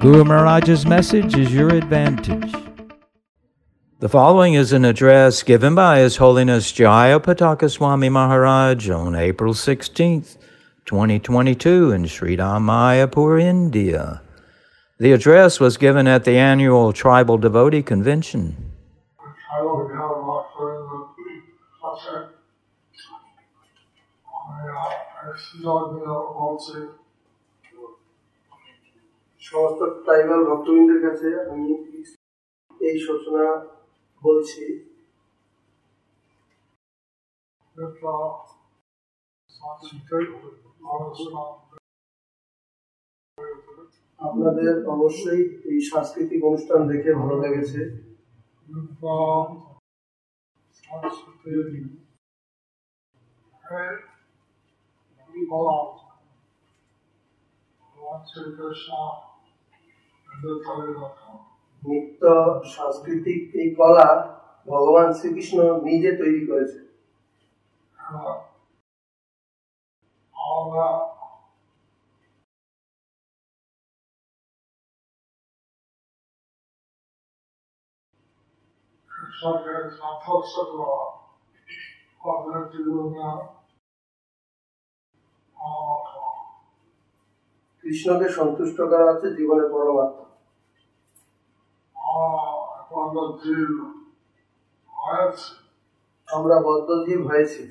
Guru Maharaj's message is your advantage. The following is an address given by His Holiness Jaya Pataka Swami Maharaj on April 16th, 2022 in Sri Mayapur, India. The address was given at the annual Tribal Devotee Convention. সমস্ত tribal ভক্তবৃন্দের কাছে আমি এই সূচনা বলছি. আপনাদের অবশ্যই এই সাংস্কৃতিক অনুষ্ঠান দেখে ভালো লেগেছে If নৃত্য সাংস্কৃতিক এই কলা ভগবান শ্রীকৃষ্ণ নিজে তৈরি করেছে uh, all that কৃষ্ণকে সন্তুষ্ট করা হচ্ছে they do. What? আমরা বদ্ধজীব হয়েছি.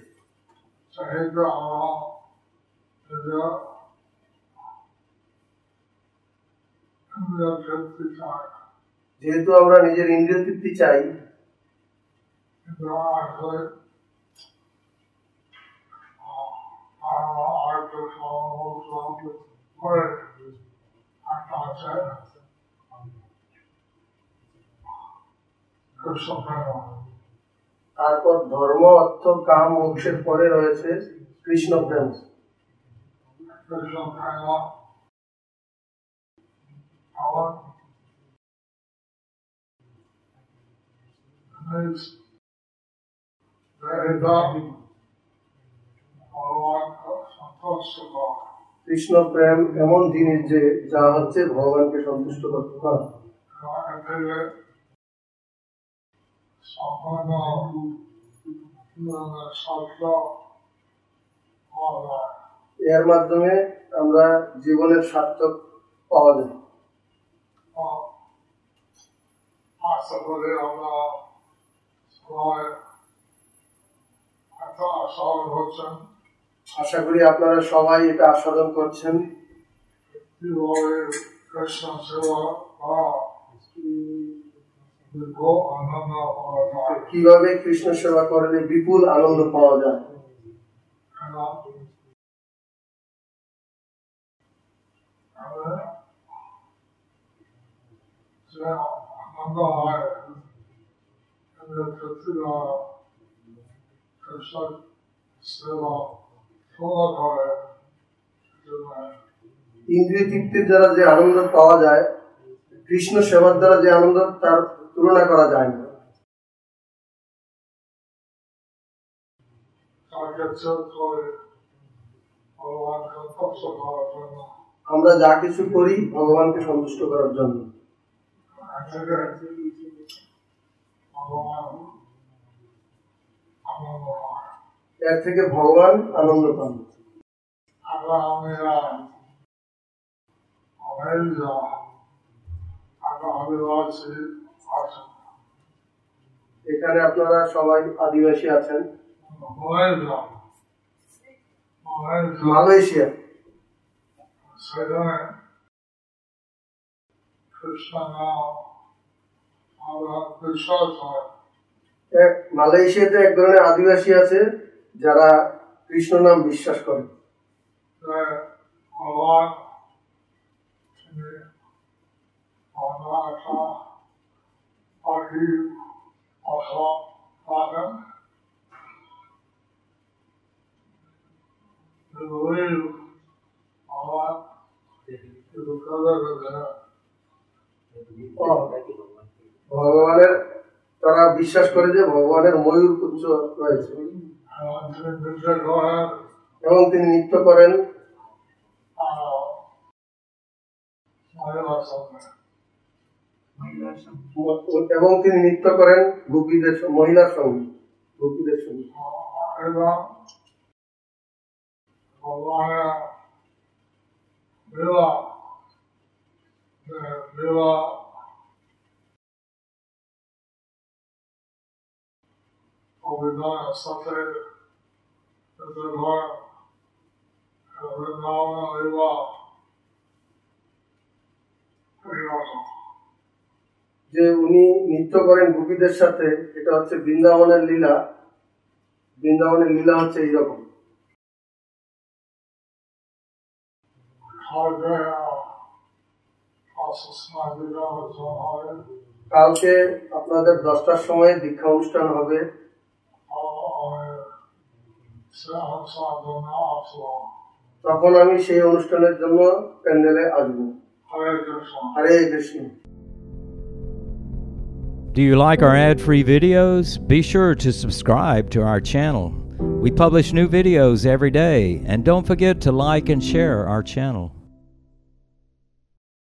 যেহেতু আমরা নিজের ইন্দ্রিয় তৃপ্তি চাই And uh. There's something else. তারপর ধর্ম অর্থ কাম মোক্ষের পরে রয়েছে কৃষ্ণ প্রেম. And very dark. All. Krishna প্রেম এমন জিনিস যে, যা হচ্ছে ভগবানকে সন্তুষ্ট করতে পারে। এর মাধ্যমে আমরা জীবনের সার্থক পাওয়া যায়। আচ্ছা, আমরা সবাই আশা করি আপনারা সবাই এটা আস্বাদন করছেন. কীভাবে কৃষ্ণ সেবা করলে বিপুল আনন্দ পাওয়া যায় And uh, and ইন্দ্রিয় তৃপ্তির দ্বারা যে আনন্দ পাওয়া যায় কৃষ্ণ সেবার দ্বারা যে আনন্দ তার তুলনা করা যায় না. আমরা যা কিছু করি ভগবানকে সন্তুষ্ট করার জন্য I এর থেকে ভগবান আনন্দ পান। এখানে আপনারা সবাই আদিবাসী আছেন। মালয়েশিয়া। মালয়েশিয়াতে এক ধরনের আদিবাসী আছে। যারা কৃষ্ণ নাম বিশ্বাস করে. ভগবানের তারা বিশ্বাস করে যে ভগবানের ময়ূর পুচ্ছ রয়েছে এবং তিনি নৃত্য করেন। এবং তিনি নৃত্য করেন গোপীদের মহিলার সঙ্গে গোপীদের সঙ্গে। বিবাহ বিবাহ অভিনয়ের সাথে এতে ঘর বৃন্দাবন বিবাহ এইরকম যে উনি নৃত্য করেন গোপীদের সাথে এটা হচ্ছে বৃন্দাবনের লীলা বৃন্দাবনের লীলা হচ্ছে এইরকম। done কালকে আপনাদের দশটার সময় দীক্ষা অনুষ্ঠান হবে। তখন আমি সেই অনুষ্ঠানের জন্য প্যান্ডেলে আসবো Hare Krishna. Hare Krishna Do you like our ad free videos? Be sure to subscribe to our channel. We publish new videos every day, and don't forget to like and share our channel.